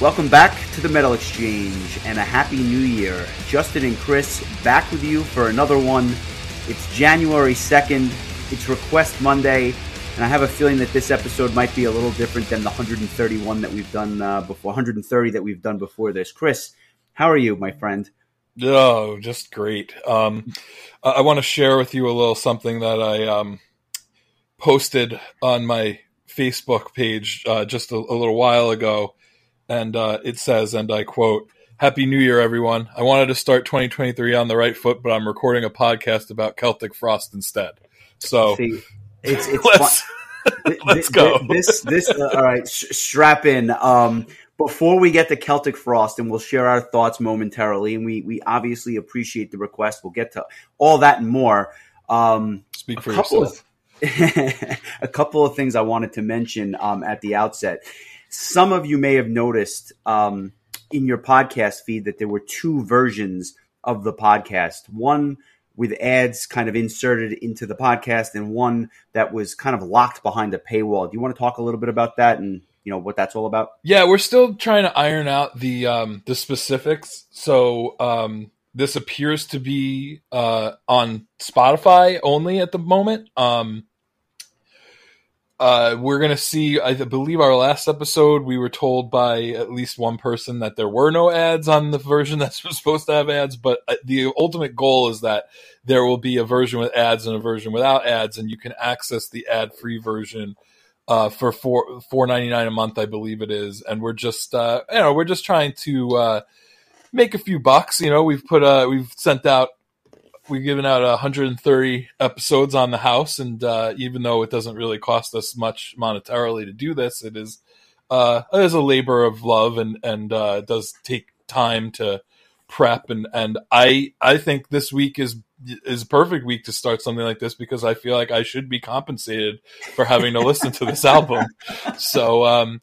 Welcome back to the Metal Exchange and a happy new year. Justin and Chris back with you for another one. It's January 2nd, it's Request Monday, and I have a feeling that this episode might be a little different than the 131 that we've done uh, before, 130 that we've done before this. Chris, how are you, my friend? Oh, just great. Um, I want to share with you a little something that I um, posted on my Facebook page uh, just a, a little while ago and uh, it says, and I quote, Happy New Year, everyone. I wanted to start 2023 on the right foot, but I'm recording a podcast about Celtic Frost instead. So See, it's, it's let's, Th- let's th- go. This, this, uh, all right, sh- strap in. Um, before we get to Celtic Frost, and we'll share our thoughts momentarily, and we, we obviously appreciate the request. We'll get to all that and more. Um, Speak for yourself. Of, a couple of things I wanted to mention um, at the outset. Some of you may have noticed um, in your podcast feed that there were two versions of the podcast. One with ads kind of inserted into the podcast, and one that was kind of locked behind a paywall. Do you want to talk a little bit about that and you know what that's all about? Yeah, we're still trying to iron out the um, the specifics. So um, this appears to be uh, on Spotify only at the moment. Um, uh, we're gonna see. I believe our last episode, we were told by at least one person that there were no ads on the version that's supposed to have ads. But uh, the ultimate goal is that there will be a version with ads and a version without ads, and you can access the ad free version uh, for four four ninety nine a month, I believe it is. And we're just uh, you know we're just trying to uh, make a few bucks. You know, we've put uh, we've sent out we've given out 130 episodes on the house, and uh, even though it doesn't really cost us much monetarily to do this, it is uh, it is a labor of love, and and uh, it does take time to prep and and I I think this week is is a perfect week to start something like this because I feel like I should be compensated for having to listen to this album. So um,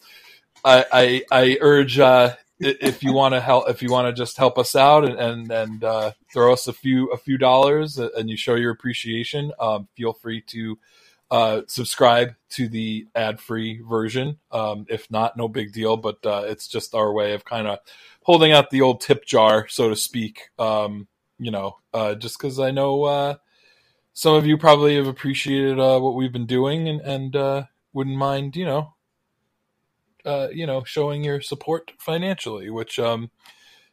I, I I urge uh, if you want to help if you want to just help us out and and, and uh, throw us a few a few dollars and you show your appreciation, um, feel free to uh, subscribe to the ad free version. Um, if not, no big deal. But uh, it's just our way of kind of holding out the old tip jar, so to speak. Um, you know, uh, just because I know uh, some of you probably have appreciated uh, what we've been doing and, and uh, wouldn't mind, you know, uh, you know, showing your support financially, which um,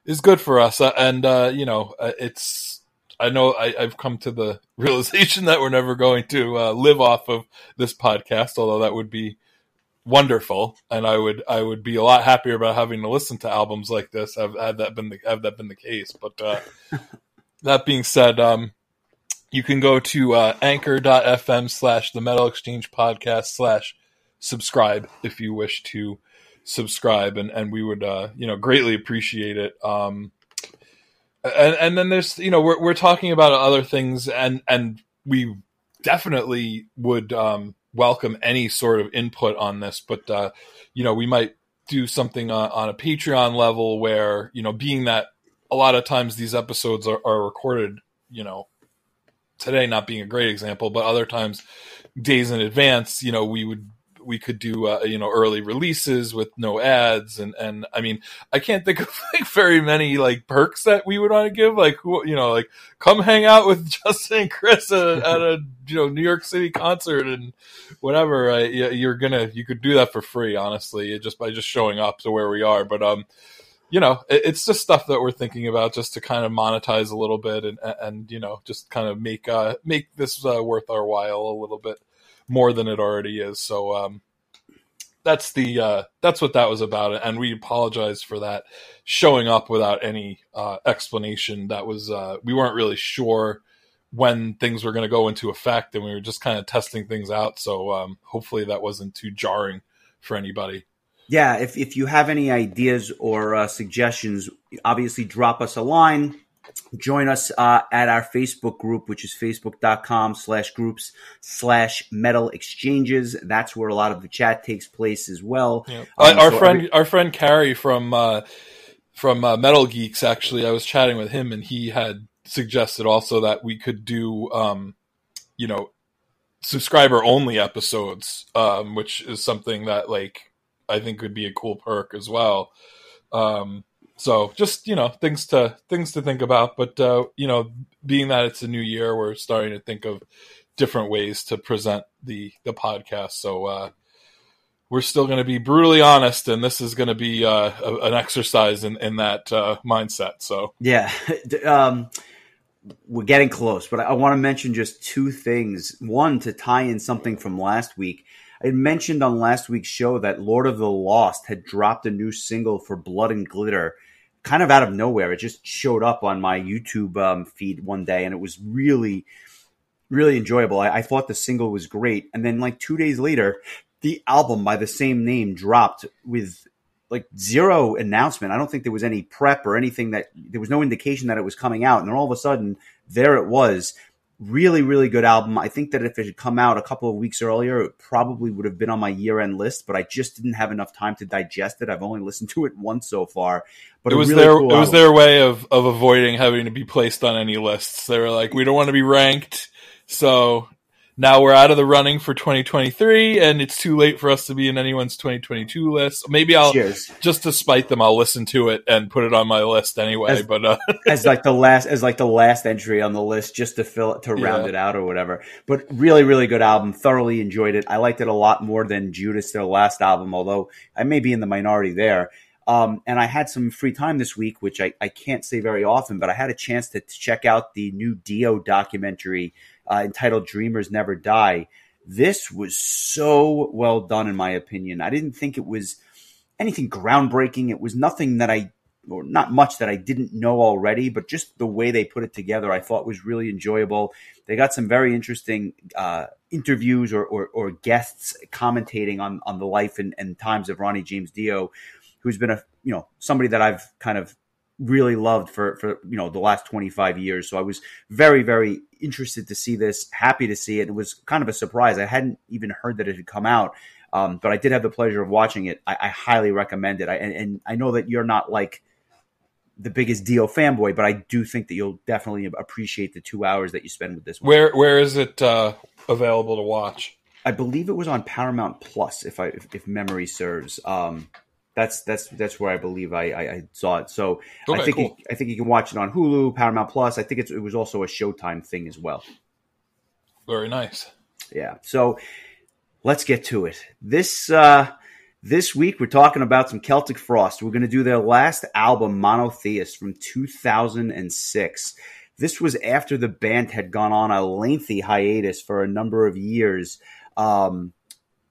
is good for us. Uh, and uh, you know, uh, it's I know I, I've come to the realization that we're never going to uh, live off of this podcast, although that would be wonderful, and I would I would be a lot happier about having to listen to albums like this. Have had that been the have that been the case, but uh, that being said, um, you can go to uh, anchor.fm slash the metal exchange podcast slash subscribe if you wish to subscribe and, and we would uh, you know greatly appreciate it. Um, and, and then there's you know we're, we're talking about other things and and we definitely would um, welcome any sort of input on this but uh, you know we might do something on, on a patreon level where you know being that a lot of times these episodes are, are recorded you know today not being a great example but other times days in advance you know we would we could do uh, you know early releases with no ads. And and I mean I can't think of like very many like perks that we would want to give. Like who you know like come hang out with Justin and Chris at, a- at a you know New York City concert and whatever you- you're gonna you could do that for free honestly just by just showing up to where we are. But um you know it, it's just stuff that we're thinking about just to kind of monetize a little bit and and you know just kind of make uh make this uh, worth our while a little bit more than it already is. So, um, that's the uh, that's what that was about, and we apologize for that showing up without any uh, explanation. That was uh, we weren't really sure when things were going to go into effect, and we were just kind of testing things out. So um, hopefully that wasn't too jarring for anybody. Yeah, if if you have any ideas or uh, suggestions, obviously drop us a line join us uh, at our Facebook group, which is facebook.com slash groups slash metal exchanges. That's where a lot of the chat takes place as well. Um, our so friend, every- our friend Carrie from, uh, from uh, Metal Geeks, actually, I was chatting with him and he had suggested also that we could do, um, you know, subscriber only episodes, um, which is something that like I think would be a cool perk as well. Um, so just you know things to things to think about but uh, you know being that it's a new year we're starting to think of different ways to present the the podcast. So uh, we're still going to be brutally honest and this is going to be uh, a, an exercise in, in that uh, mindset so. Yeah. Um, we're getting close but i want to mention just two things. One to tie in something from last week. I mentioned on last week's show that Lord of the Lost had dropped a new single for Blood and Glitter kind of out of nowhere. It just showed up on my YouTube um, feed one day, and it was really, really enjoyable. I, I, thought the single was great, and then like two days later, the album by the same name dropped with like zero announcement. I don't think there was any prep or anything that there was no indication that it was coming out, and then all of a sudden, there it was really, really good album. I think that if it had come out a couple of weeks earlier, it probably would have been on my year end list, but I just didn't have enough time to digest it. I've only listened to it once so far. But it was really their cool it was their way of of avoiding having to be placed on any lists. They were like, we don't want to be ranked, so now we're out of the running for 2023 and it's too late for us to be in anyone's 2022 list. Maybe i'll Cheers. just to spite them i'll listen to it and put it on my list anyway as, but uh, as like the last as like the last entry on the list just to fill it to round yeah. it out or whatever. But really really good album. Thoroughly enjoyed it. I liked it a lot more than judas their last album although i may be in the minority there. Um, and I had some free time this week, which I, I can't say very often, but I had a chance to, to check out the new Dio documentary uh, entitled Dreamers Never Die. This was so well done, in my opinion. I didn't think it was anything groundbreaking. It was nothing that I, or not much that I didn't know already, but just the way they put it together, I thought was really enjoyable. They got some very interesting uh, interviews or, or, or, guests commentating on, on the life and, and times of Ronnie James Dio, who's been a you know somebody that I've kind of really loved for for you know the last 25 years. So i was very very interested to see this happy to see it. It was kind of a surprise. I hadn't even heard that it had come out um, but i did have the pleasure of watching it. I, I highly recommend it. I, and, and, i know that you're not like the biggest Dio fanboy but i do think that you'll definitely appreciate the two hours that you spend with this one. where where is it uh, available to watch? I believe it was on paramount plus if i if, if memory serves. Um, that's that's that's where I believe I, I, I saw it. So okay, I think cool. you, I think you can watch it on Hulu, Paramount Plus. I think it was also a Showtime thing as well. Very nice. Yeah. So let's get to it. This uh, this week we're talking about some Celtic Frost. We're going to do their last album, Monotheist, from 2006. This was after the band had gone on a lengthy hiatus for a number of years. Um,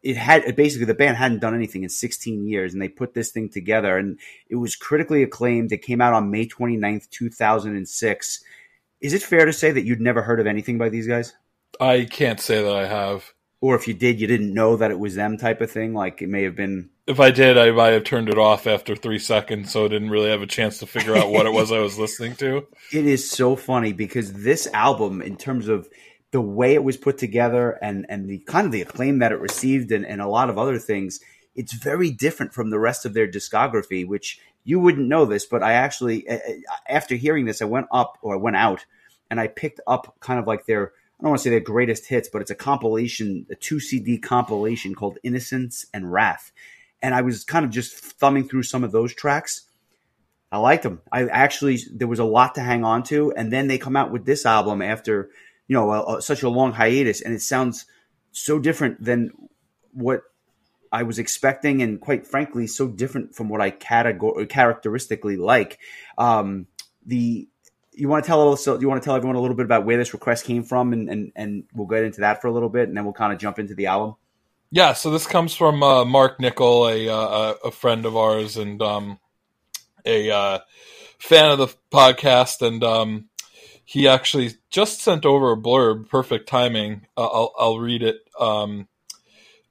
it had basically the band hadn't done anything in 16 years and they put this thing together and it was critically acclaimed. It came out on may 29th 2006 is it fair to say that you'd never heard of anything by these guys? I can't say that i have. Or if you did you didn't know that it was them type of thing? Like it may have been if i did i might have turned it off after three seconds so i didn't really have a chance to figure out what it was i was listening to. It is so funny because this album in terms of the way it was put together and and the kind of the acclaim that it received and, and a lot of other things it's very different from the rest of their discography which you wouldn't know this but i actually eh, eh, after hearing this i went up or i went out and i picked up kind of like their i don't want to say their greatest hits but it's a compilation a two cd compilation called innocence and wrath. And i was kind of just thumbing through some of those tracks. I liked them i actually there was a lot to hang on to. And then they come out with this album after you know, a, a, such a long hiatus, and it sounds so different than what I was expecting, and quite frankly, so different from what I categor- characteristically like. Um, the you want to tell so you want to tell everyone a little bit about where this request came from, and and and we'll get into that for a little bit, and then we'll kind of jump into the album. yeah, so this comes from uh, Mark Nickel, a uh, a friend of ours and um, a uh, fan of the podcast, and um, he actually just sent over a blurb. Perfect timing. Uh, I'll I'll read it. Um,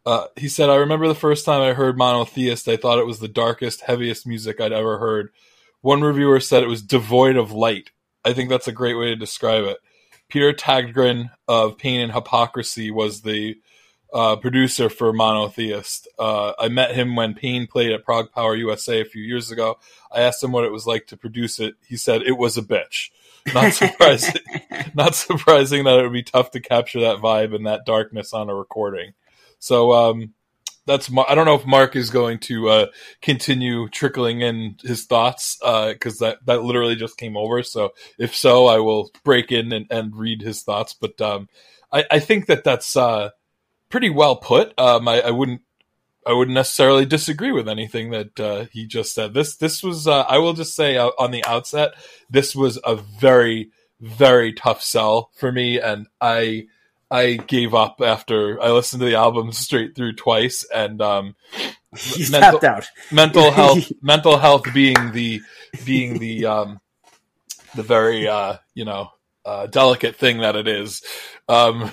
uh, he said, "I remember the first time I heard Monotheist. I thought it was the darkest, heaviest music I'd ever heard. One reviewer said it was devoid of light. I think that's a great way to describe it. Peter Tägtgren of Pain and Hypocrisy was the uh, producer for Monotheist. Uh, I met him when Pain played at Prog Power USA a few years ago. I asked him what it was like to produce it. He said it was a bitch. Not surprising. not surprising that it would be tough to capture that vibe and that darkness on a recording. So um, that's I don't know if Mark is going to uh, continue trickling in his thoughts because uh, that that literally just came over. So if so, I will break in and, and read his thoughts. But um, I, I, think that that's uh, pretty well put. Um, I, I, wouldn't I wouldn't necessarily disagree with anything that uh, he just said. This this was uh, I will just say uh, on the outset, this was a very very tough sell for me, and I I gave up after I listened to the album straight through twice, and um, you mental, tapped out. mental health, mental health being the being the um, the very uh, you know uh, delicate thing that it is. Um,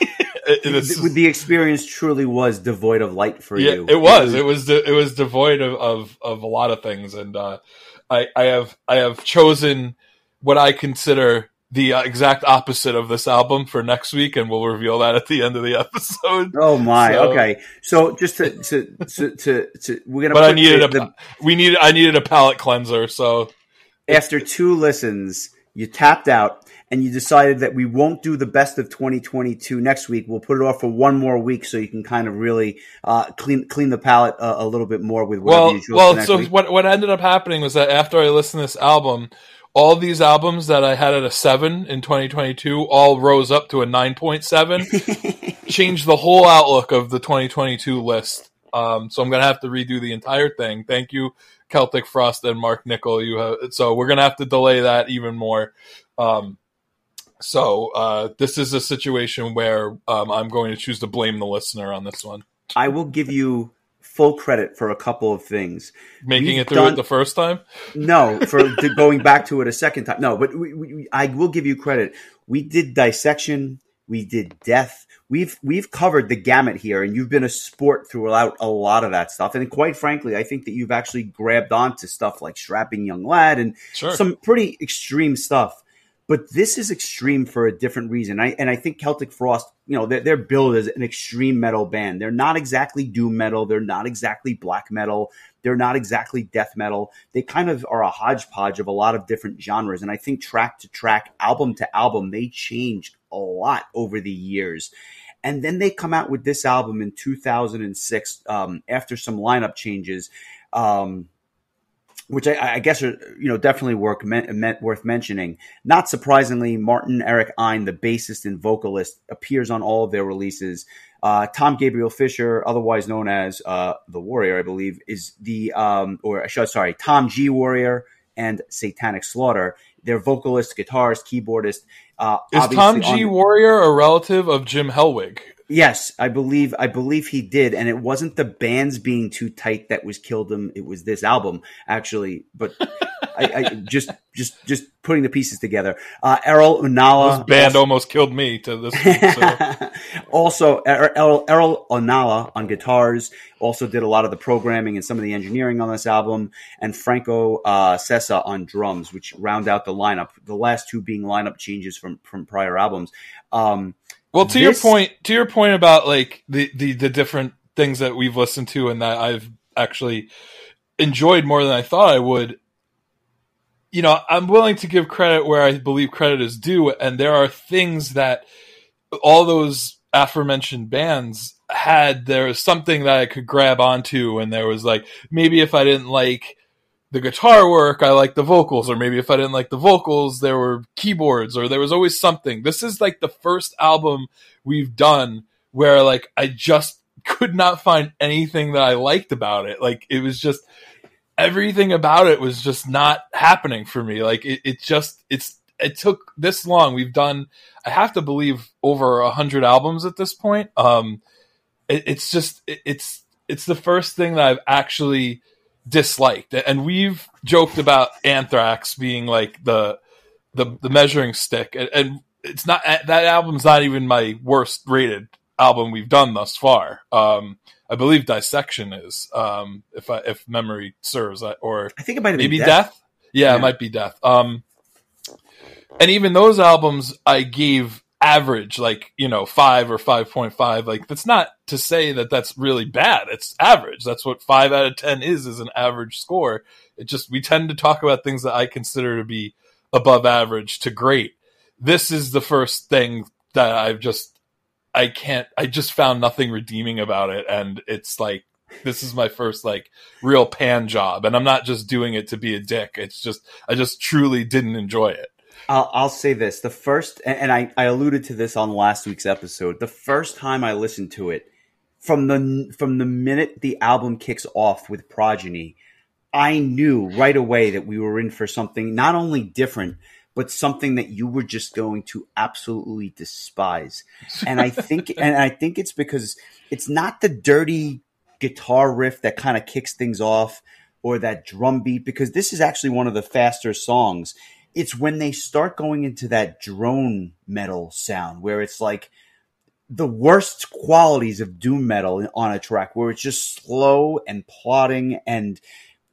it, the, the, experience truly was devoid of light for yeah, you. It was. It was. De- it was devoid of, of, of a lot of things, and uh, I I have I have chosen what I consider the uh, exact opposite of this album for next week, and we'll reveal that at the end of the episode. Oh my! So, okay, so just to to to, to, to we're gonna. But I needed the, a the, we needed I needed a palate cleanser. So after two listens, you tapped out and you decided that we won't do the best of 2022 next week. We'll put it off for one more week so you can kind of really uh, clean clean the palate uh, a little bit more with what we usually do well, well. so week. what what ended up happening was that after I listened to this album, all these albums that I had at a seven in 2022 all rose up to a 9.7, changed the whole outlook of the 2022 list. Um, so I'm gonna have to redo the entire thing. Thank you, Celtic Frost and Mark Nickel. You have so we're gonna have to delay that even more. Um, so uh, this is a situation where um, I'm going to choose to blame the listener on this one. I will give you full credit for a couple of things. Making We've it through done, it the first time? No, for going back to it a second time. No, but we, we, I will give you credit. We did dissection. We did death. We've we've covered the gamut here, and you've been a sport throughout a lot of that stuff. And quite frankly, I think that you've actually grabbed onto stuff like strapping young lad and sure. some pretty extreme stuff. But this is extreme for a different reason. I, and I think Celtic Frost, you know, they're, they're as an extreme metal band. They're not exactly doom metal. They're not exactly black metal. They're not exactly death metal. They kind of are a hodgepodge of a lot of different genres. And I think track to track, album to album, they changed a lot over the years. And then they come out with this album in 2006 um, after some lineup changes. Um, which I, I, guess are you know definitely work worth mentioning. Not surprisingly, Martin Eric Ain, the bassist and vocalist, appears on all of their releases. Uh, Tom Gabriel Fischer, otherwise known as uh, the Warrior, I believe, is the um, or should, sorry, Tom G Warrior and Satanic Slaughter. Their vocalist, guitarist, keyboardist. Uh, is Tom G on- Warrior a relative of Jim Hellwig? Yes, I believe I believe he did, and it wasn't the bands being too tight that was killed him. It was this album actually, but I, I, just just just putting the pieces together. Uh, Erol Unala, this band also, almost killed me to this. One, so. also, Erol, Erol Unala on guitars also did a lot of the programming and some of the engineering on this album, and Franco uh, Sesa on drums, which round out the lineup. The last two being lineup changes from from prior albums. Um, well, to this... your point, to your point about like the, the the different things that we've listened to and that I've actually enjoyed more than I thought I would. You know, I'm willing to give credit where I believe credit is due, and there are things that all those aforementioned bands had. There was something that I could grab onto, and there was like maybe if I didn't like the guitar work, I like the vocals, or maybe if I didn't like the vocals, there were keyboards, or there was always something. This is like the first album we've done where like I just could not find anything that I liked about it. Like it was just everything about it was just not happening for me. Like it, it just it's it took this long. We've done I have to believe over a hundred albums at this point. Um it, it's just it, it's it's the first thing that I've actually disliked. And we've joked about Anthrax being like the the, the measuring stick, and, and it's not that album's not even my worst rated album we've done thus far. Um, I believe Dissection is, um, if I, if memory serves, or I think it might maybe Death. Death. Yeah, Yeah. it might be Death. Um, and even those albums, I gave average, like you know, five or five point five. Like that's not to say that that's really bad. It's average. That's what five out of ten is, is an average score. It just we tend to talk about things that I consider to be above average to great. This is the first thing that I've just I can't I just found nothing redeeming about it and it's like this is my first like real pan job and I'm not just doing it to be a dick. It's just I just truly didn't enjoy it. I'll, I'll say this: the first, and I, I alluded to this on last week's episode. The first time I listened to it, from the from the minute the album kicks off with Progeny, I knew right away that we were in for something not only different, but something that you were just going to absolutely despise. And I think, and I think it's because it's not the dirty guitar riff that kind of kicks things off or that drum beat, because this is actually one of the faster songs it's when they start going into that drone metal sound where it's like the worst qualities of doom metal on a track where it's just slow and plodding and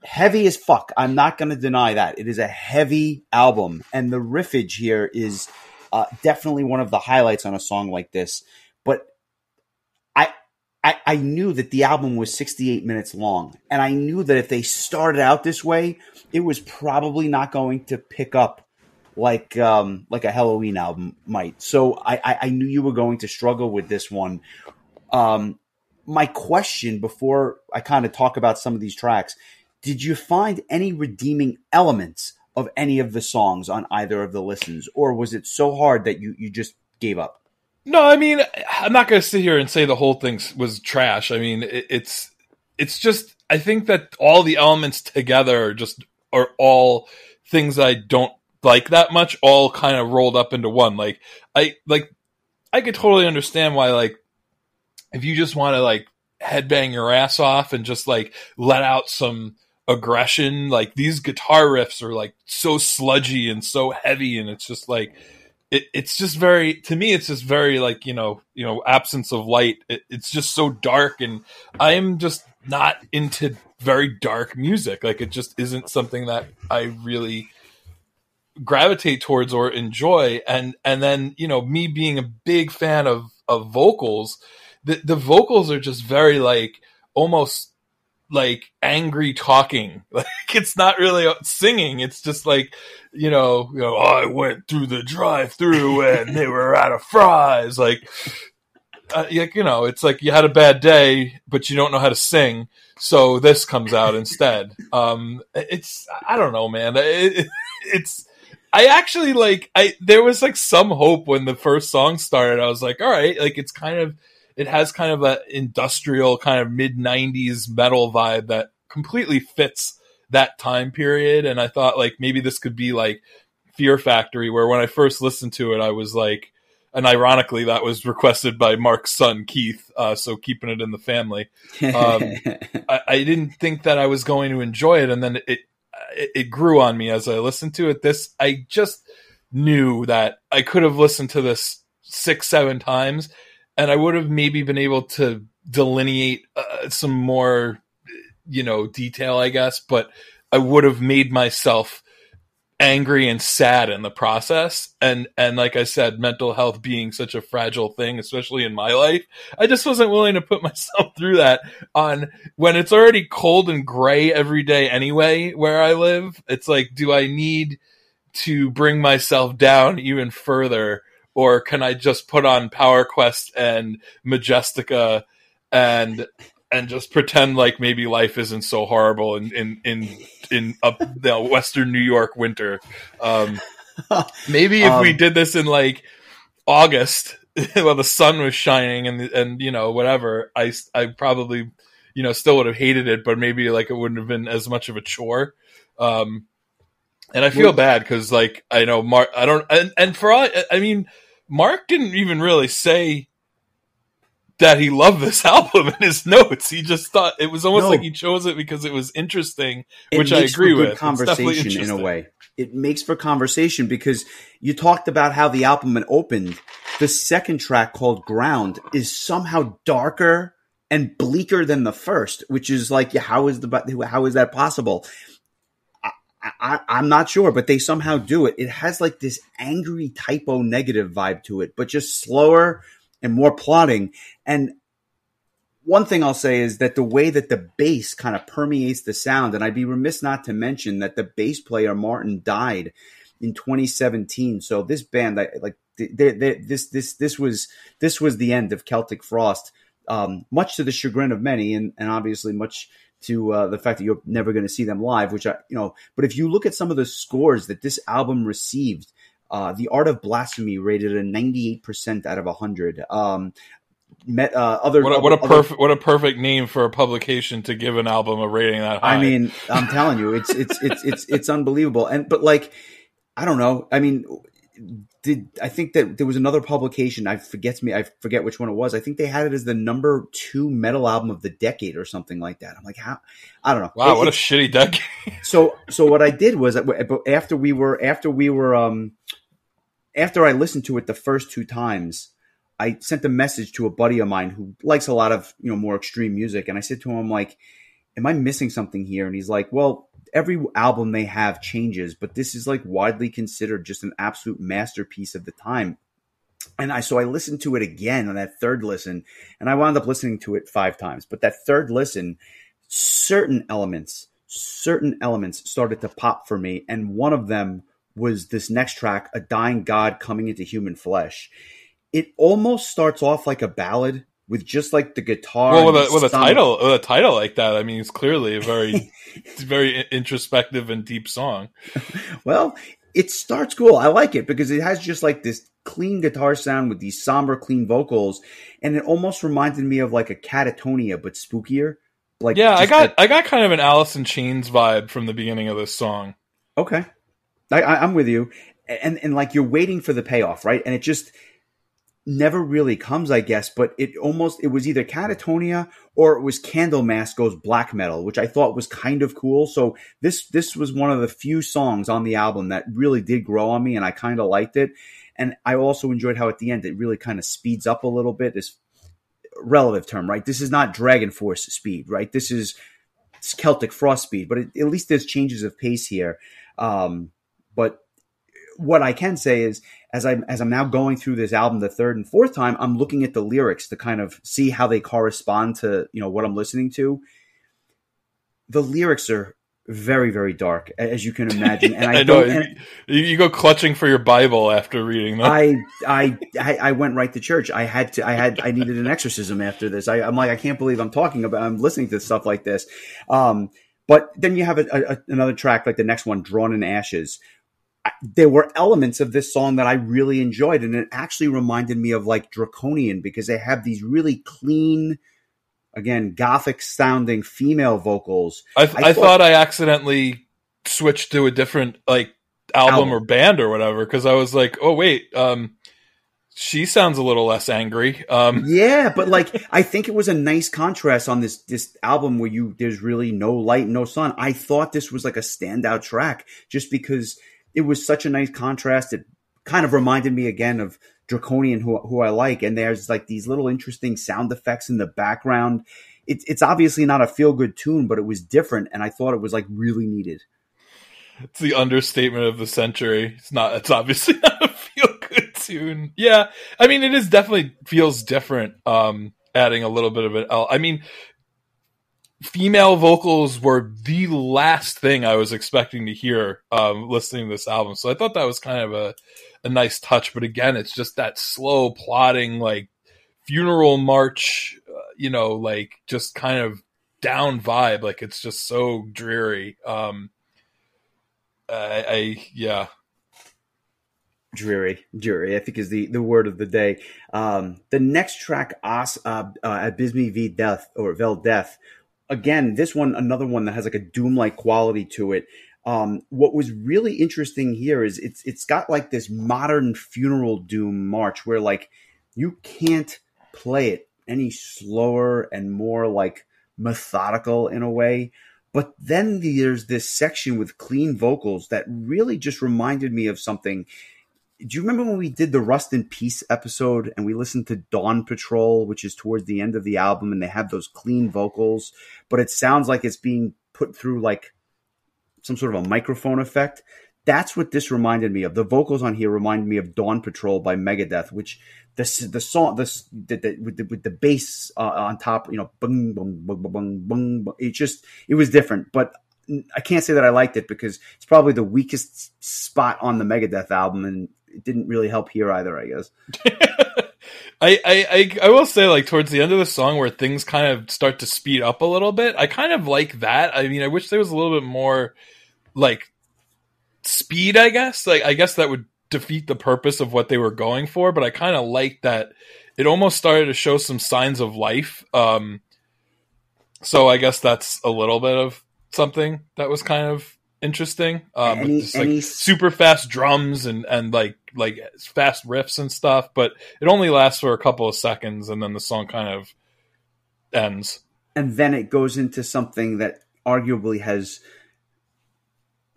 heavy as fuck. I'm not going to deny that. It is a heavy album and the riffage here is uh, definitely one of the highlights on a song like this. But I I knew that the album was 68 minutes long and I knew that if they started out this way, it was probably not going to pick up like um like a Halloween album might. So I I, I knew you were going to struggle with this one. Um my question before I kind of talk about some of these tracks, did you find any redeeming elements of any of the songs on either of the listens or was it so hard that you you just gave up? No, I mean, I'm not going to sit here and say the whole thing was trash. I mean, it, it's it's just I think that all the elements together are just are all things I don't like that much, all kind of rolled up into one. Like I like I could totally understand why like if you just want to like headbang your ass off and just like let out some aggression, like these guitar riffs are like so sludgy and so heavy, and it's just like it, it's just very to me it's just very like you know you know absence of light. It, it's just so dark and i'm just not into very dark music. Like it just isn't something that i really gravitate towards or enjoy. And and then you know me being a big fan of of vocals the the vocals are just very like almost like angry talking. Like it's not really singing. It's just like you know you know i went through the drive through and they were out of fries. Like uh, like you know it's like you had a bad day but you don't know how to sing so this comes out instead. Um it's i don't know man. It, it's I actually like I there was like some hope when the first song started. I was like, all right, like it's kind of it has kind of a industrial kind of mid 90s metal vibe that completely fits that time period and I thought like maybe this could be like Fear Factory where when I first listened to it I was like and ironically that was requested by Mark's son Keith uh, so keeping it in the family um, I, I didn't think that I was going to enjoy it and then it it, it grew on me as I listened to it. This I just knew that I could have listened to this six, seven times, and I would have maybe been able to delineate uh, some more, you know, detail, I guess. But I would have made myself angry and sad in the process and and like i said mental health being such a fragile thing especially in my life i just wasn't willing to put myself through that on when it's already cold and gray every day anyway where i live it's like do i need to bring myself down even further or can i just put on power quest and majestica and and just pretend like maybe life isn't so horrible in in in in up the western New York winter. Um, maybe if we Um, did this in like August, while the sun was shining and and you know whatever, I I probably you know still would have hated it, but maybe like it wouldn't have been as much of a chore. Um, and I feel bad because like I know Mark, I don't, and, and for all I mean, Mark didn't even really say that he loved this album in his notes. He just thought it was almost No. like he chose it because it was interesting, It which I agree with. Conversation in a way. It makes for conversation because you talked about how the album had opened. The second track called Ground is somehow darker and bleaker than the first, which is like, yeah, how is the how is that possible? I, I'm not sure, but they somehow do it. It has like this angry Type O Negative vibe to it, but just slower and more plotting. And one thing I'll say is that the way that the bass kind of permeates the sound, and I'd be remiss not to mention that the bass player Martin died in 2017. So this band, like they, they, this, this, this was this was the end of Celtic Frost, um, much to the chagrin of many, and, and obviously much to uh, the fact that you're never going to see them live. Which I, you know, but if you look at some of the scores that this album received, uh, the Art of Blasphemy rated a 98% out of 100. Um, met, uh, other What a, what a other- perfect what a perfect name for a publication to give an album a rating that high. I mean, I'm telling you, it's it's it's it's it's unbelievable. And but like, I don't know. I mean, did I think that there was another publication? I forgets me. I forget which one it was. I think they had it as the number two metal album of the decade or something like that. I'm like, how? I don't know. wow, It- what a shitty decade. so so what I did was after we were after we were um after I listened to it the first two times, I sent a message to a buddy of mine who likes a lot of you know more extreme music, and I said to him like, "Am I missing something here?" And he's like, "Well." Every album they have changes, but this is like widely considered just an absolute masterpiece of the time. And I so I listened to it again on that third listen, and I wound up listening to it five times. But that third listen, certain elements, certain elements started to pop for me, and one of them was this next track, "A Dying God Coming into Human Flesh." It almost starts off like a ballad with just like the guitar. well, with a with a title with a title like that, I mean, it's clearly a very it's very introspective and deep song. Well, it starts cool. I like it because it has just like this clean guitar sound with these somber, clean vocals, and it almost reminded me of like a Katatonia, but spookier. Like yeah, I got a- I got kind of an Alice in Chains vibe from the beginning of this song. Okay, I, I, I'm with you, and and like you're waiting for the payoff, right? And it just never really comes, I guess. But it almost it was either Katatonia or it was Candlemass goes black metal, which I thought was kind of cool. So this this was one of the few songs on the album that really did grow on me, and I kind of liked it. And I also enjoyed how at the end it really kind of speeds up a little bit. This relative term, right? This is not Dragon Force speed, right? This is Celtic Frost speed, but it, at least there's changes of pace here. Um, but what I can say is, as I'm as I'm now going through this album the third and fourth time, I'm looking at the lyrics to kind of see how they correspond to you know what I'm listening to. The lyrics are very very dark, as you can imagine, and I, I know and- you, go clutching for your Bible after reading them. I, I I I went right to church. I had to. I had. I needed an exorcism after this. I, I'm like, I can't believe I'm talking about. I'm listening to stuff like this. Um, but then you have a, a, another track like the next one, "Drawn in Ashes." I- There were elements of this song that I really enjoyed, and it actually reminded me of like Draconian because they have these really clean, again, gothic sounding female vocals. I, I, thought- thought, I accidentally switched to a different like album, Album. or band or whatever because I was like, oh wait, um, she sounds a little less angry. Um, Yeah, but like I think it was a nice contrast on this this album where you there's really no light, no sun. I thought this was like a standout track just because it was such a nice contrast. It kind of reminded me again of Draconian, who who I like, and there's like these little interesting sound effects in the background. It's it's obviously not a feel good tune, but it was different, and I thought it was like really needed. it's the understatement of the century. It's not. It's obviously not a feel good tune. Yeah, I mean, it is definitely feels different. Um, adding a little bit of it. I mean, female vocals were the last thing I was expecting to hear um, listening to this album. So I thought that was kind of a, a nice touch. But again, it's just that slow plotting, like funeral march, uh, you know, like just kind of down vibe. Like it's just so dreary. Um, I, I yeah. dreary dreary i think is the the word of the day um the next track Os, uh, uh v death or vel death again this one another one that has like a doom like quality to it um what was really interesting here is it's it's got like this modern funeral doom march where like you can't play it any slower and more like methodical in a way. But then there's this section with clean vocals that really just reminded me of something. Do you remember when we did the Rust in Peace episode and we listened to Dawn Patrol, which is towards the end of the album, and they have those clean vocals, but it sounds like it's being put through like some sort of a microphone effect? That's what this reminded me of. The vocals on here reminded me of Dawn Patrol by Megadeth, which the the song this the, the, with the with the bass uh, on top, you know, bung, bung, bung, bung, bung. It just it was different, but I can't say that I liked it because it's probably the weakest spot on the Megadeth album, and it didn't really help here either. I guess. I, I, I will say like towards the end of the song where things kind of start to speed up a little bit. I kind of like that. I mean, I wish there was a little bit more like speed. I guess like I guess that would defeat the purpose of what they were going for, but I kind of like that it almost started to show some signs of life. Um, so I guess that's a little bit of something that was kind of interesting. Um, any, just, like, super fast drums and and like like fast riffs and stuff, but it only lasts for a couple of seconds, and then the song kind of ends. And then it goes into something that arguably has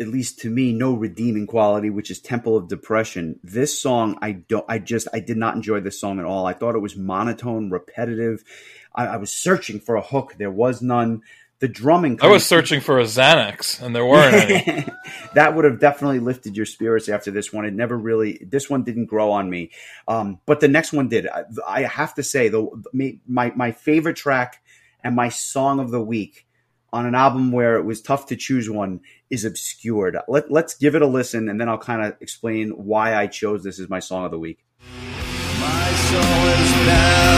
at least to me, no redeeming quality, which is Temple of Depression. This song, I don't, I just, I did not enjoy this song at all. I thought it was monotone, repetitive. I, I was searching for a hook. There was none. The drumming. I was searching for a Xanax, and there weren't any. that would have definitely lifted your spirits after this one. It never really, this one didn't grow on me, um, but the next one did. I, I have to say, the my my favorite track and my song of the week on an album where it was tough to choose one is obscured. Let, let's give it a listen and then I'll kind of explain why I chose this as my song of the week. My soul is bound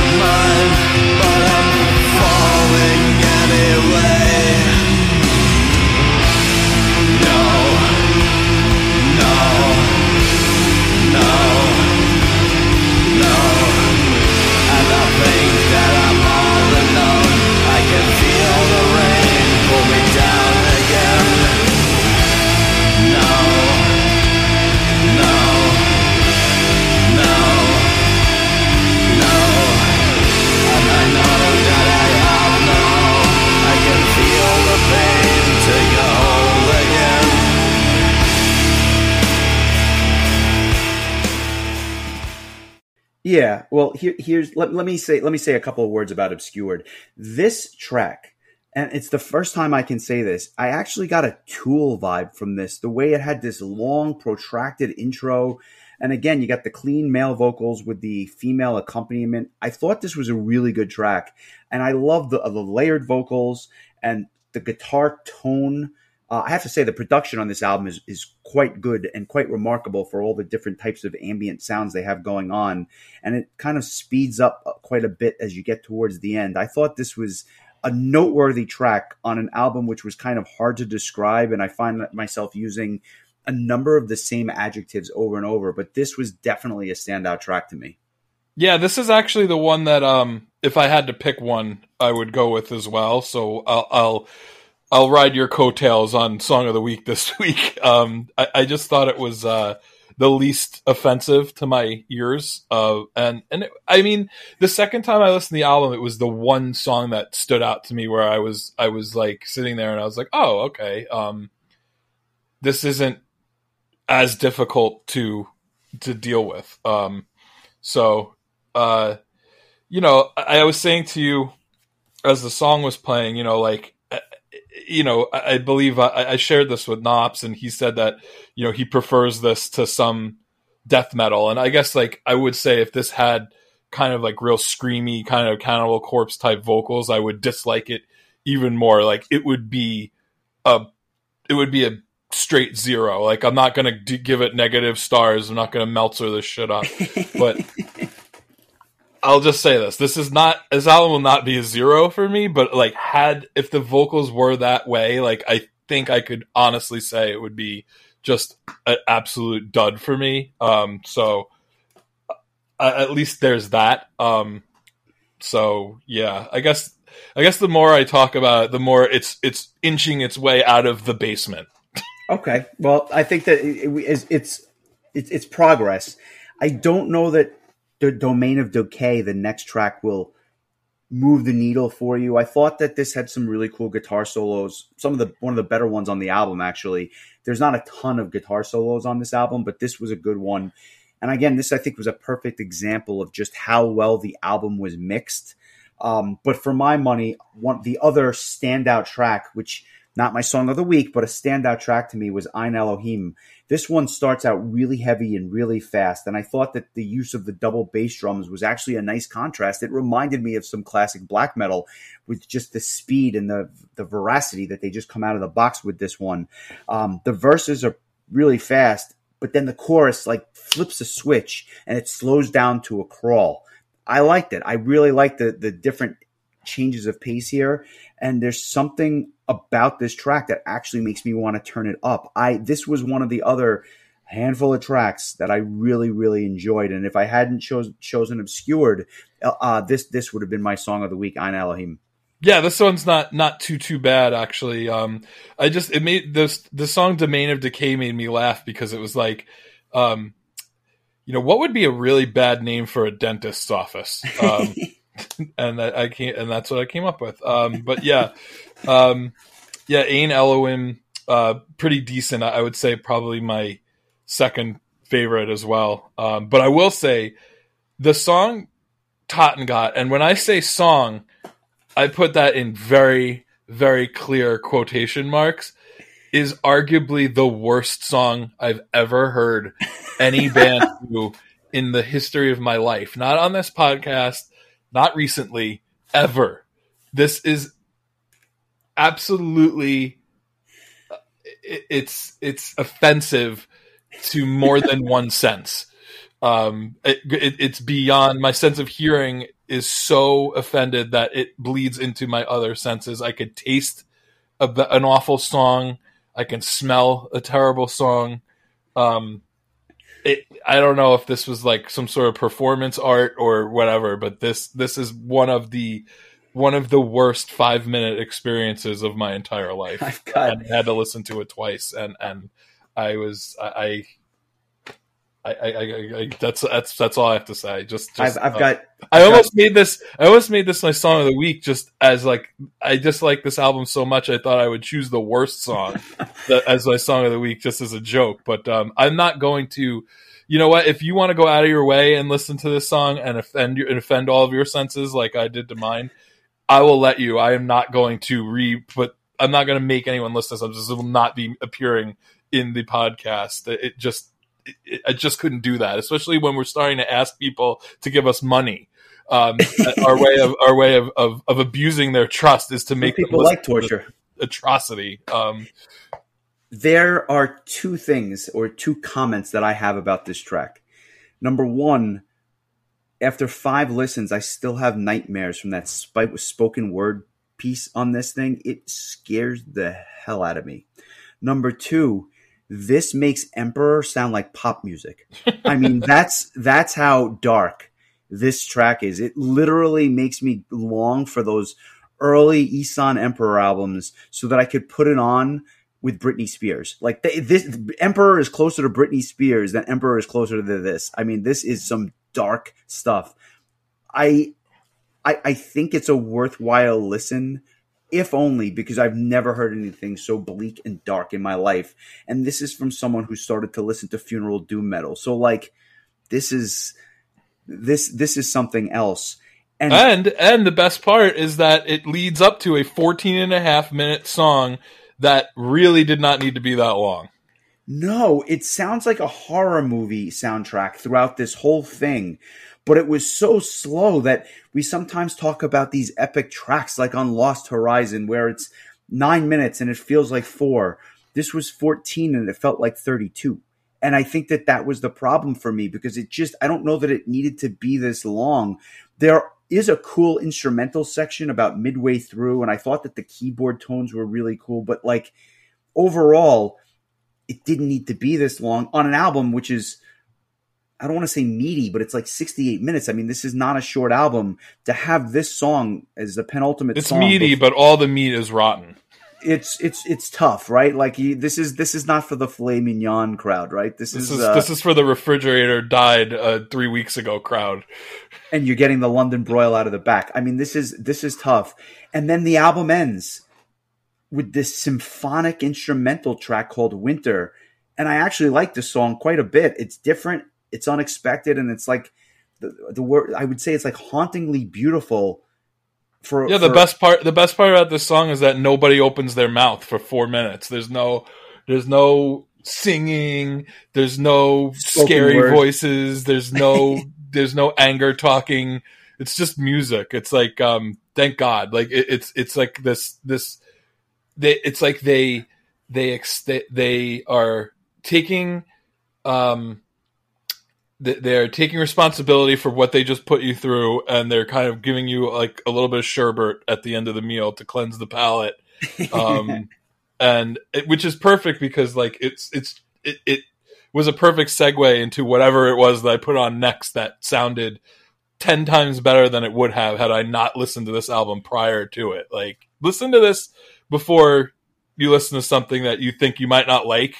Yeah, well, here, here's let, let me say let me say a couple of words about obscured. This track, and it's the first time I can say this. I actually got a Tool vibe from this. The way it had this long, protracted intro, and again, you got the clean male vocals with the female accompaniment. I thought this was a really good track, and I love the the layered vocals and the guitar tone uh, I have to say the production on this album is is quite good and quite remarkable for all the different types of ambient sounds they have going on, and it kind of speeds up uh, quite a bit as you get towards the end. I thought this was a noteworthy track on an album which was kind of hard to describe, and I find myself using a number of the same adjectives over and over, but this was definitely a standout track to me. Yeah, this is actually the one that um if I had to pick one, I would go with as well. So I'll, I'll I'll ride your coattails on Song of the Week this week. Um, I, I, just thought it was uh, the least offensive to my ears, uh, and and it, I mean, the second time I listened to the album, it was the one song that stood out to me where I was I was like sitting there and I was like, oh, okay, um, this isn't as difficult to to deal with. Um, so, uh, you know, I, I was saying to you as the song was playing, you know, like you know, I, I believe I, I, shared this with Knops, and he said that you know he prefers this to some death metal, and I guess like I would say if this had kind of like real screamy kind of Cannibal Corpse type vocals, I would dislike it even more. Like it would be a, it would be a straight zero. Like I'm not gonna give it negative stars. I'm not gonna Meltzer this shit up, but I'll just say this: this is not this album will not be a zero for me, but like had if the vocals were that way, like I think I could honestly say it would be just an absolute dud for me. Um, so uh, at least there's that. Um, So yeah, I guess I guess the more I talk about it, the more it's it's inching its way out of the basement. Okay. Well, I think that it, it, it's it's it's progress. I don't know that the domain of decay, the next track, will move the needle for you. I thought that this had some really cool guitar solos. Some of the one of the better ones on the album, actually. There's not a ton of guitar solos on this album, but this was a good one. And again, this I think was a perfect example of just how well the album was mixed. Um, but for my money, one the other standout track, which not my song of the week, but a standout track to me was Ain Elohim. This one starts out really heavy and really fast, and I thought that the use of the double bass drums was actually a nice contrast. It reminded me of some classic black metal with just the speed and the the veracity that they just come out of the box with this one. Um, the verses are really fast, but then the chorus like flips a switch and it slows down to a crawl. I liked it. I really liked the the different changes of pace here and there's something about this track that actually makes me want to turn it up. I this was one of the other handful of tracks that I really really enjoyed, and if I hadn't chose, chosen obscured, uh, uh, this this would have been my song of the week. Ain Elohim. Yeah, this one's not not too too bad actually. Um, I just it made this the song "Domain of Decay" made me laugh because it was like, um, you know, what would be a really bad name for a dentist's office? Um, and I, I, can't, and that's what I came up with. Um, but yeah, um, yeah, Ain Elohim, uh, pretty decent. I would say probably my second favorite as well. Um, but I will say the song Totengott, and when I say song, I put that in very, very clear quotation marks, is arguably the worst song I've ever heard any band do in the history of my life. Not on this podcast, not recently, ever. This is absolutely it's it's offensive to more than one sense. Um, it, it, it's beyond my sense of hearing is so offended that it bleeds into my other senses. I could taste a, an awful song. I can smell a terrible song. Um, it, I don't know if this was like some sort of performance art or whatever, but this this is one of the one of the worst five minute experiences of my entire life. I've got, and I had to listen to it twice, and and I was I. I, I, I, I that's that's that's all I have to say. Just, just I've, I've uh, got. I almost got, made this. I almost made this my song of the week, just as like I just like this album so much. I thought I would choose the worst song that, as my song of the week, just as a joke. But um, I'm not going to you know what? If you want to go out of your way and listen to this song and offend and offend all of your senses like I did to mine, I will let you. I am not going to re put. I'm not going to make anyone listen to this. This will not be appearing in the podcast. It just, I just couldn't do that, especially when we're starting to ask people to give us money. Um, our way of our way of, of, of, abusing their trust is to make people like torture atrocity. Um, there are two things or two comments that I have about this track. Number one, after five listens, I still have nightmares from that spoken word piece on this thing. It scares the hell out of me. Number two, this makes Emperor sound like pop music. I mean, that's that's how dark this track is. It literally makes me long for those early Isan Emperor albums so that I could put it on with Britney Spears. Like they, this Emperor is closer to Britney Spears than Emperor is closer to this. I mean, this is some dark stuff. I, I, I think it's a worthwhile listen, if only because I've never heard anything so bleak and dark in my life. And this is from someone who started to listen to funeral doom metal. So like, this is this this is something else. And, and and the best part is that it leads up to a 14 and a half minute song that really did not need to be that long. No, it sounds like a horror movie soundtrack throughout this whole thing. But it was so slow that we sometimes talk about these epic tracks like on Lost Horizon where it's nine minutes and it feels like four. This was 14 and it felt like 32. And I think that that was the problem for me because it just, I don't know that it needed to be this long. There is a cool instrumental section about midway through, and I thought that the keyboard tones were really cool. But like overall, it didn't need to be this long on an album, which is I don't want to say meaty, but it's like 68 minutes. I mean, this is not a short album. To have this song as the penultimate it's meaty, before- but all the meat is rotten. it's it's it's tough, right? Like you, this is this is not for the filet mignon crowd, right? This, This is, is uh, this is for the refrigerator died uh, three weeks ago crowd. and you're getting the London broil out of the back. I mean, this is this is tough. And then the album ends with this symphonic instrumental track called Winter, and I actually like this song quite a bit. It's different, it's unexpected, and it's like the the word I would say it's like hauntingly beautiful. For Yeah, the for- best part the best part about this song is that nobody opens their mouth for four minutes. There's no there's no singing, there's no scary word. voices, there's no there's no anger talking. It's just music. It's like um thank God. Like it, it's it's like this this they it's like they they ex- they, are taking um they're taking responsibility for what they just put you through and they're kind of giving you like a little bit of sherbet at the end of the meal to cleanse the palate. Um and it, which is perfect because like it's it's it, it was a perfect segue into whatever it was that i put on next that sounded 10 times better than it would have had i not listened to this album prior to it. Like listen to this before you listen to something that you think you might not like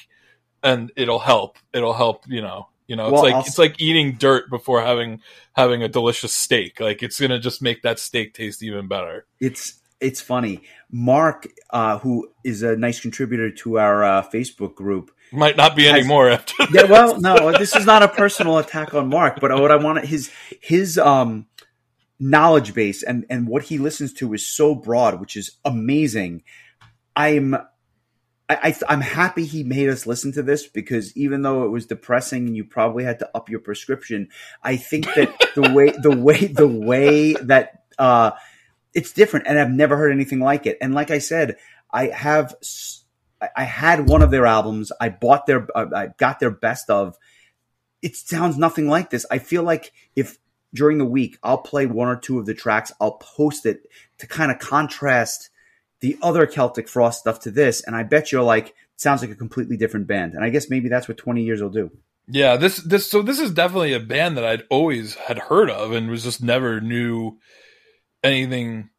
and it'll help. It'll help you know you know it's Well, like I'll- it's like eating dirt before having having a delicious steak like it's gonna just make that steak taste even better it's it's funny. Mark, uh, who is a nice contributor to our uh, Facebook group, might not be anymore after yeah, well, no, this is not a personal attack on Mark, but what I want his his um knowledge base and and what he listens to is so broad, which is amazing. I'm I, I I'm happy he made us listen to this because even though it was depressing and you probably had to up your prescription, I think that the way the way the way that uh it's different and I've never heard anything like it. And like I said, I have I had one of their albums. I bought their uh, I got their best of. It sounds nothing like this. I feel like if during the week I'll play one or two of the tracks, I'll post it to kind of contrast the other Celtic Frost stuff to this, and I bet you're like sounds like a completely different band. And I guess maybe that's what 20 years will do. Yeah, this this so this is definitely a band that I'd always had heard of and was just never knew anything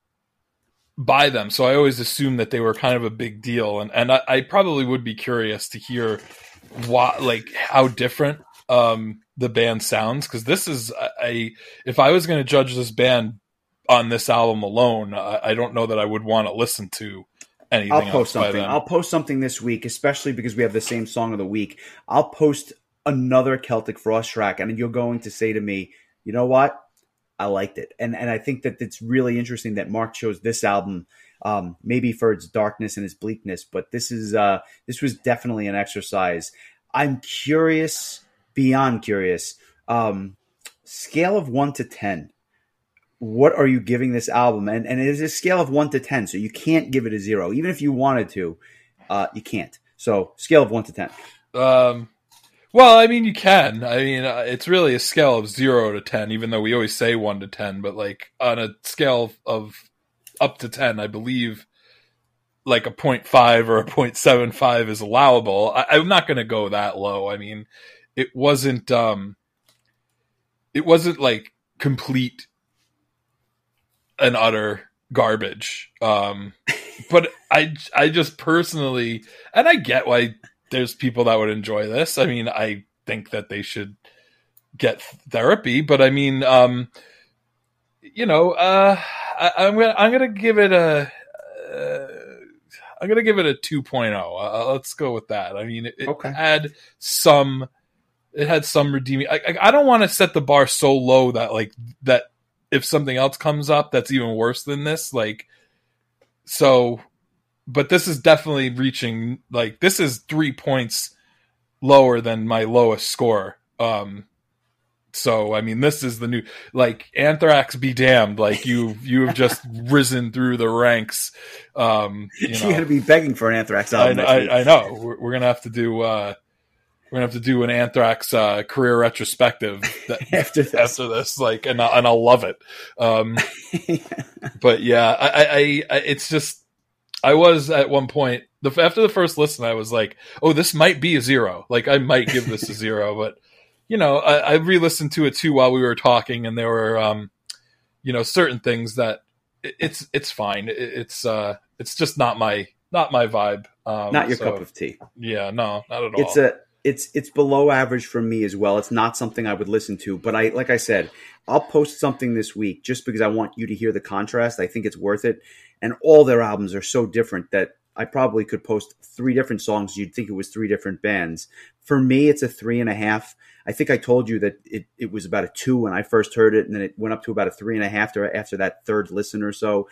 by them. So I always assumed that they were kind of a big deal, and and I, I probably would be curious to hear what like how different um the band sounds because this is I if I was going to judge this band on this album alone, I, I don't know that I would want to listen to anything I'll else post by something. them. I'll post something this week, especially because we have the same song of the week. I'll post another Celtic Frost track, and you're going to say to me, "You know what? I liked it." And and I think that it's really interesting that Mark chose this album, um, maybe for its darkness and its bleakness, but this is uh, this was definitely an exercise. I'm curious, beyond curious. Um, scale of one to ten what are you giving this album? And and it is a scale of one to ten, so you can't give it a zero, even if you wanted to. Uh, you can't. So scale of one to ten. Um, well, I mean, you can. I mean, uh, it's really a scale of zero to ten, even though we always say one to ten. But like on a scale of up to ten, I believe like a 0.5 or a 0.75 is allowable. I, I'm not going to go that low. I mean, it wasn't. Um, it wasn't like complete and utter garbage. Um, but I, I just personally, and I get why there's people that would enjoy this. I mean, I think that they should get therapy, but I mean, um, you know, uh, I, I'm gonna I'm gonna give it a. Uh, I'm gonna give it a 2.0. Uh, let's go with that. I mean, it, it Okay. had some, it had some redeeming. I, I, I don't want to set the bar so low that like that if something else comes up that's even worse than this, like so. But this is definitely reaching like this is three points lower than my lowest score. Um, so I mean, this is the new like Anthrax. Be damned! Like you, you have just risen through the ranks. Um, you know, are gonna be begging for an Anthrax I, album. week. I, I know we're, we're gonna have to do. Uh, we're gonna have to do an Anthrax uh, career retrospective that, After this. after this, like, and I, and I'll love it. Um, but yeah, I, I, I, I- it's just I was at one point the after the first listen, I was like, oh, this might be a zero. Like I might give this a zero, but you know, I, I re-listened to it too while we were talking, and there were, um, you know, certain things that it, it's it's fine. It, it's uh, it's just not my not my vibe. Um, Not your so, cup of tea. Yeah, no, not at all. It's a it's it's below average for me as well. It's not something I would listen to, but I like I said, I'll post something this week just because I want you to hear the contrast. I think it's worth it, and all their albums are so different that I probably could post three different songs. You'd think it was three different bands. For me, it's a three and a half. I think I told you that it, it was about a two when I first heard it, and then it went up to about a three and a half after, after that third listen or so.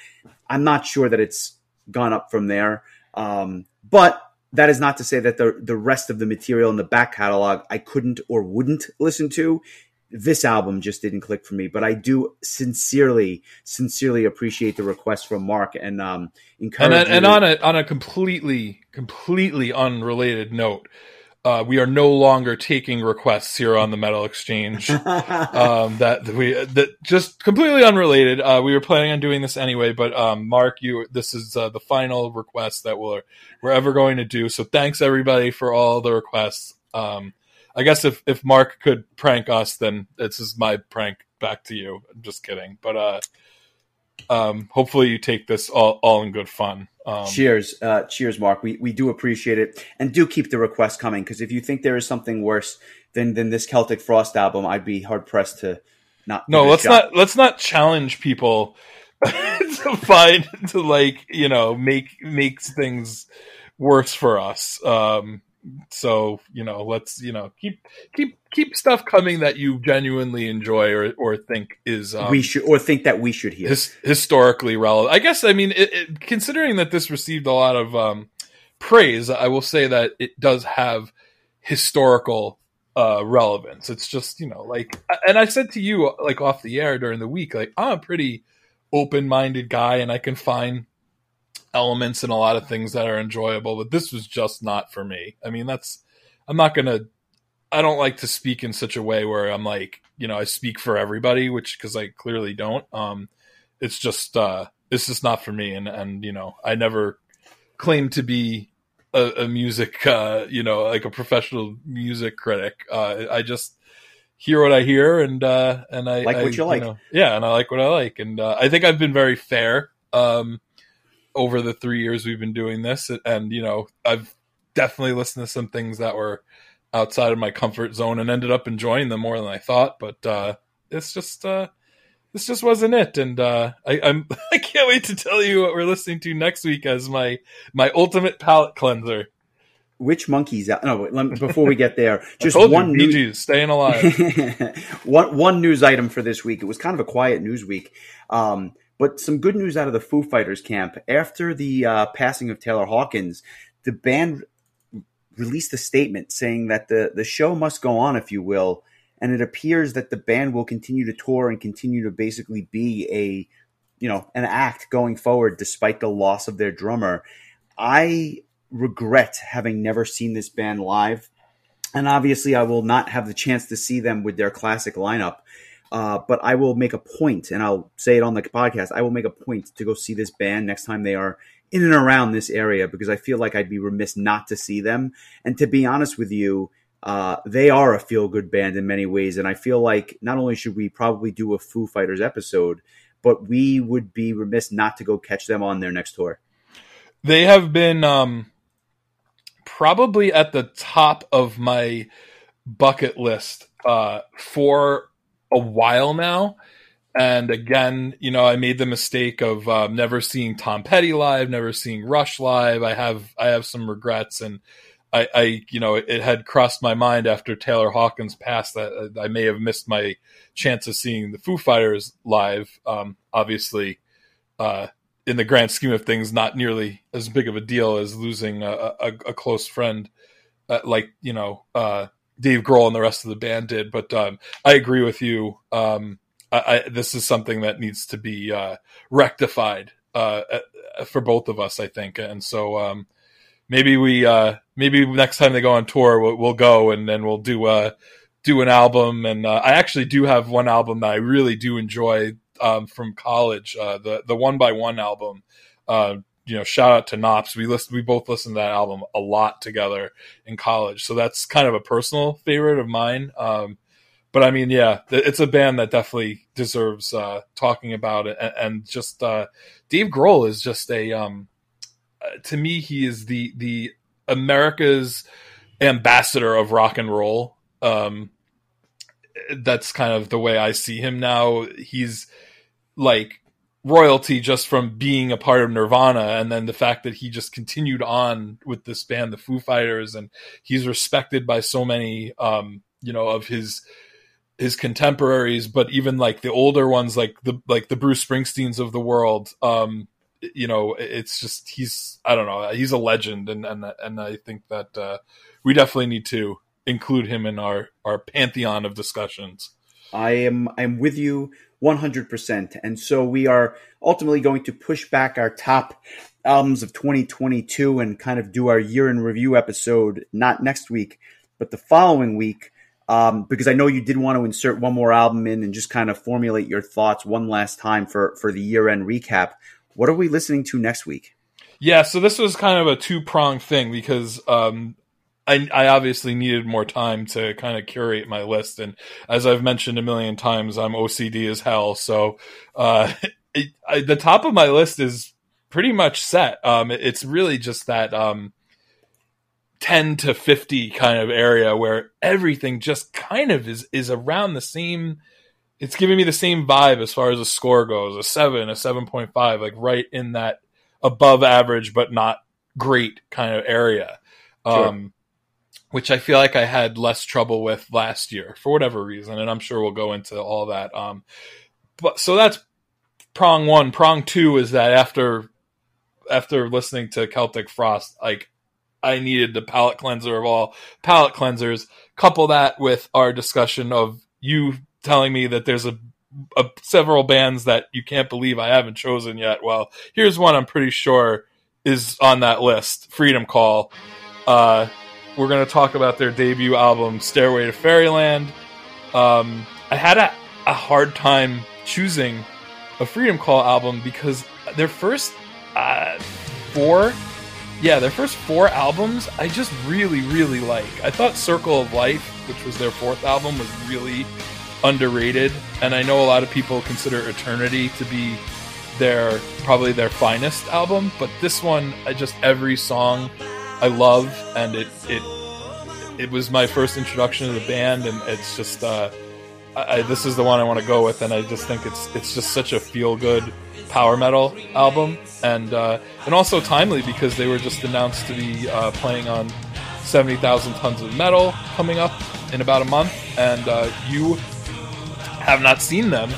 I'm not sure that it's gone up from there. Um, but that is not to say that the the rest of the material in the back catalog I couldn't or wouldn't listen to. This album just didn't click for me, but I do sincerely, sincerely appreciate the request from Mark and um, encourage. and, and on a on a completely completely unrelated note, uh, we are no longer taking requests here on the Metal Exchange. um, that we that just completely unrelated. Uh, we were planning on doing this anyway, but um, Mark, you this is uh, the final request that we're we're ever going to do. So thanks everybody for all the requests. Um, I guess if if Mark could prank us, then this is my prank back to you. I'm just kidding, but uh, um, hopefully you take this all all in good fun. Um, cheers, uh, cheers, Mark. We we do appreciate it, and do keep the requests coming because if you think there is something worse than than this Celtic Frost album, I'd be hard pressed to not. no give it a let's not let's not challenge people to find to like you know make makes things worse for us um so you know let's you know keep keep keep stuff coming that you genuinely enjoy or or think is um, we should or think that we should hear. his, historically relevant. I guess I mean, it, it, considering that this received a lot of um, praise, I will say that it does have historical uh, relevance. It's just you know like, and I said to you like off the air during the week, like I'm a pretty open-minded guy, and I can find elements and a lot of things that are enjoyable, but this was just not for me. I mean, that's I'm not gonna. I don't like to speak in such a way where I'm like, you know, I speak for everybody, which because I clearly don't. Um, it's just uh, it's just not for me, and and you know, I never claim to be a, a music, uh, you know, like a professional music critic. Uh, I just hear what I hear, and uh, and I Like what I, you like. know, yeah, and I like what I like, and uh, I think I've been very fair. Um, over the three years we've been doing this, and you know, I've definitely listened to some things that were outside of my comfort zone and ended up enjoying them more than I thought. But uh, it's just uh, this just wasn't it, and uh, I, I'm I can't wait to tell you what we're listening to next week as my my ultimate palate cleanser. Which monkeys out? No, wait, let me, before we get there, just one you, news, staying alive. one one news item for this week. It was kind of a quiet news week, um, but some good news out of the Foo Fighters camp. After the uh, passing of Taylor Hawkins, the band released a statement saying that the the show must go on, if you will, and it appears that the band will continue to tour and continue to basically be a you know an act going forward despite the loss of their drummer. I regret having never seen this band live and obviously I will not have the chance to see them with their classic lineup. Uh, but I will make a point, and I'll say it on the podcast. I will make a point to go see this band next time they are in and around this area because I feel like I'd be remiss not to see them. And to be honest with you, uh, they are a feel good band in many ways. And I feel like not only should we probably do a Foo Fighters episode, but we would be remiss not to go catch them on their next tour. they have been um, probably at the top of my bucket list uh, for a while now. And again, you know, I made the mistake of um, never seeing Tom Petty live, never seeing Rush live. I have I have some regrets, and I, I you know, it had crossed my mind after Taylor Hawkins passed that I may have missed my chance of seeing the Foo Fighters live. Um, obviously, uh, in the grand scheme of things, not nearly as big of a deal as losing a, a, a close friend, uh, like you know uh, Dave Grohl and the rest of the band did. But um, I agree with you. Um, I, I, this is something that needs to be uh, rectified uh, uh, for both of us, I think. And so um, maybe we uh, maybe next time they go on tour, we'll, we'll go and then we'll do uh, do an album. And uh, I actually do have one album that I really do enjoy um, from college, the the One by One album. You know, shout out to Knops. We listen, we both listened to that album a lot together in college, so that's kind of a personal favorite of mine. Um, but I mean, yeah, it's a band that definitely deserves uh, talking about it, and, and just uh, Dave Grohl is just a um, uh, to me he is the the America's ambassador of rock and roll. Um, that's kind of the way I see him now. He's like royalty just from being a part of Nirvana, and then the fact that he just continued on with this band, the Foo Fighters, and he's respected by so many, um, you know, of his his contemporaries, but even like the older ones, like the like the Bruce Springsteens of the world. Um, you know, it's just he's I don't know, he's a legend, and and and I think that uh, we definitely need to include him in our our pantheon of discussions. I am I'm with you 100%. And so we are ultimately going to push back our top albums of 2022 and kind of do our year in review episode not next week, but the following week. Um, because I know you did want to insert one more album in and just kind of formulate your thoughts one last time for for the year end recap. What are we listening to next week? Yeah, so this was kind of a two pronged thing because um, I, I obviously needed more time to kind of curate my list, and as I've mentioned a million times, I'm OCD as hell. So uh, it, I, the top of my list is pretty much set. Um, it, it's really just that um, ten to fifty kind of area where everything just kind of is is around the same. It's giving me the same vibe as far as a score goes, a seven, a seven point five, like right in that above average but not great kind of area. Sure. Um, which I feel like I had less trouble with last year for whatever reason, and I'm sure we'll go into all that. Um, but so that's prong one. Prong two is that after after listening to Celtic Frost, like I needed the palate cleanser of all palate cleansers. Couple that with our discussion of you telling me that there's a, a several bands that you can't believe I haven't chosen yet. Well, here's one I'm pretty sure is on that list: Freedom Call. Uh, we're going to talk about their debut album, Stairway to Fairyland. Um, I had a, a, hard time choosing a Freedom Call album because their first uh, four, yeah, their first four albums, I just really, really like. I thought Circle of Life, which was their fourth album, was really underrated, and I know a lot of people consider Eternity to be their probably their finest album, but this one, I just every song I love, and it it it was my first introduction to the band, and it's just uh, I, this is the one I want to go with, and I just think it's it's just such a feel good power metal album, and uh, and also timely because they were just announced to be uh, playing on seventy thousand tons of metal coming up in about a month, and uh, you have not seen them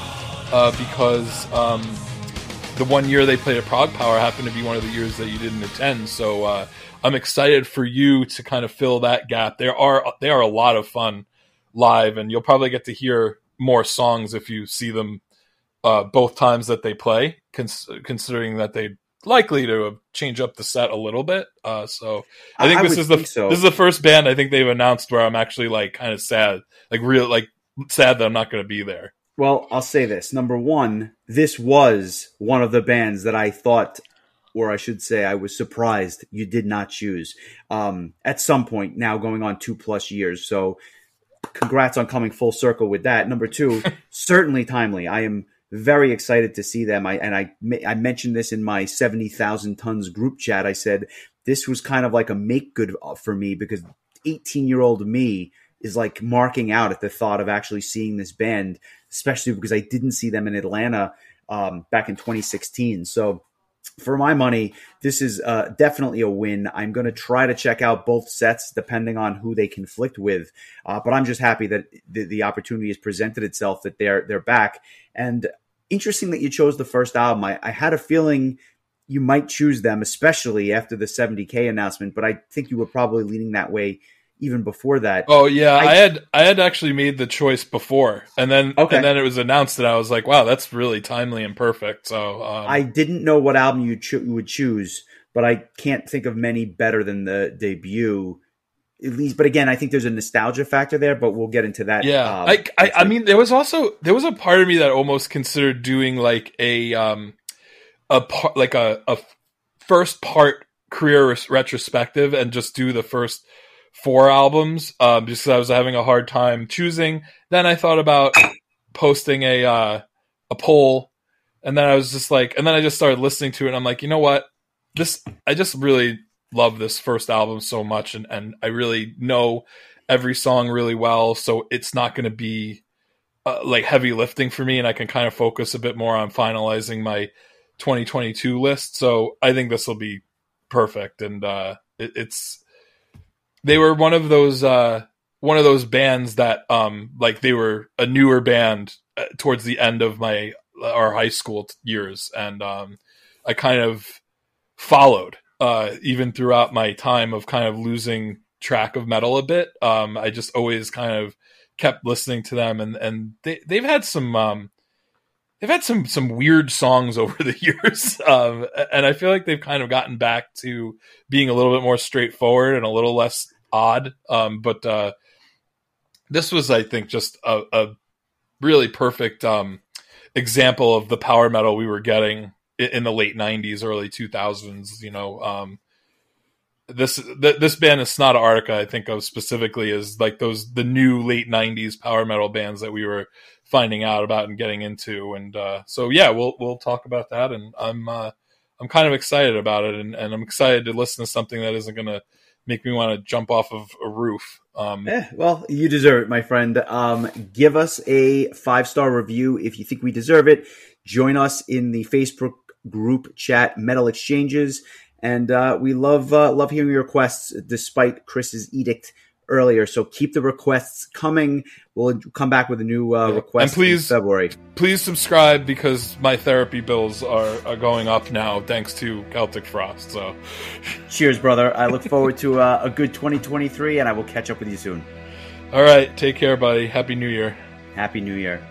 uh, because. Um, the one year they played at Prague ProgPower happened to be one of the years that you didn't attend. So uh, I'm excited for you to kind of fill that gap. There are they are a lot of fun live, and you'll probably get to hear more songs if you see them uh, both times that they play. Cons- considering that they likely to change up the set a little bit. Uh, so I think I this is the so. this is the first band I think they've announced where I'm actually like kind of sad, like real like sad that I'm not going to be there. Well, I'll say this. Number one, this was one of the bands that I thought or I should say, I was surprised you did not choose um, at some point now going on two plus years. So, congrats on coming full circle with that. Number two, certainly timely. I am very excited to see them. I and I I mentioned this in my seventy thousand tons group chat. I said this was kind of like a make good for me because eighteen year old me is like marking out at the thought of actually seeing this band, especially because I didn't see them in Atlanta um, back in 2016. So for my money, this is uh, definitely a win. I'm going to try to check out both sets depending on who they conflict with. Uh, but I'm just happy that the, the, opportunity has presented itself that they're they're back. And interesting that you chose the first album. I, I had a feeling you might choose them, especially after the 70k announcement. But I think you were probably leaning that way even before that. Oh yeah, I, I, had I had actually made the choice before, and then okay. and then it was announced that I was like, wow, that's really timely and perfect. So um, I didn't know what album you, cho- you would choose, but I can't think of many better than the debut. At least, but again, I think there's a nostalgia factor there, but we'll get into that. Yeah, uh, I, I, I mean, there was also there was a part of me that almost considered doing like a um a part like a a first part career retrospective and just do the first four albums, um, just because I was having a hard time choosing. Then I thought about posting a uh, a poll, and then I was just like, and then I just started listening to it. and I'm like, you know what, this I just really love this first album so much, and and I really know every song really well, so it's not going to be uh, like heavy lifting for me, and I can kind of focus a bit more on finalizing my 2022 list. So I think this will be perfect, and uh, it, it's they were one of those uh, one of those bands that um, like they were a newer band uh, towards the end of my our high school years, and um, I kind of followed uh, even throughout my time of kind of losing track of metal a bit. Um, I just always kind of kept listening to them, and and they they've had some um, they've had some some weird songs over the years, um, and I feel like they've kind of gotten back to being a little bit more straightforward and a little less odd. Um, but uh, this was, I think, just a, a really perfect um, example of the power metal we were getting in the late '90s, early 2000s. You know, um, this th- this band is Sonata Arctica I think of specifically as like those the new late '90s power metal bands that we were finding out about and getting into, and uh, so yeah, we'll we'll talk about that, and I'm uh, I'm kind of excited about it, and, and I'm excited to listen to something that isn't going to make me want to jump off of a roof. Um, eh, well, you deserve it, my friend. Um, give us a five star review if you think we deserve it. Join us in the Facebook group chat Metal Exchanges and uh, we love uh, love hearing your requests, despite Chris's edict earlier. So keep the requests coming. We'll come back with a new uh, request and please, in February. Please subscribe because my therapy bills are, are going up now thanks to Celtic Frost. So, cheers, brother. I look forward to uh, a good 2023, and I will catch up with you soon. All right, take care, buddy. Happy New Year. Happy New Year.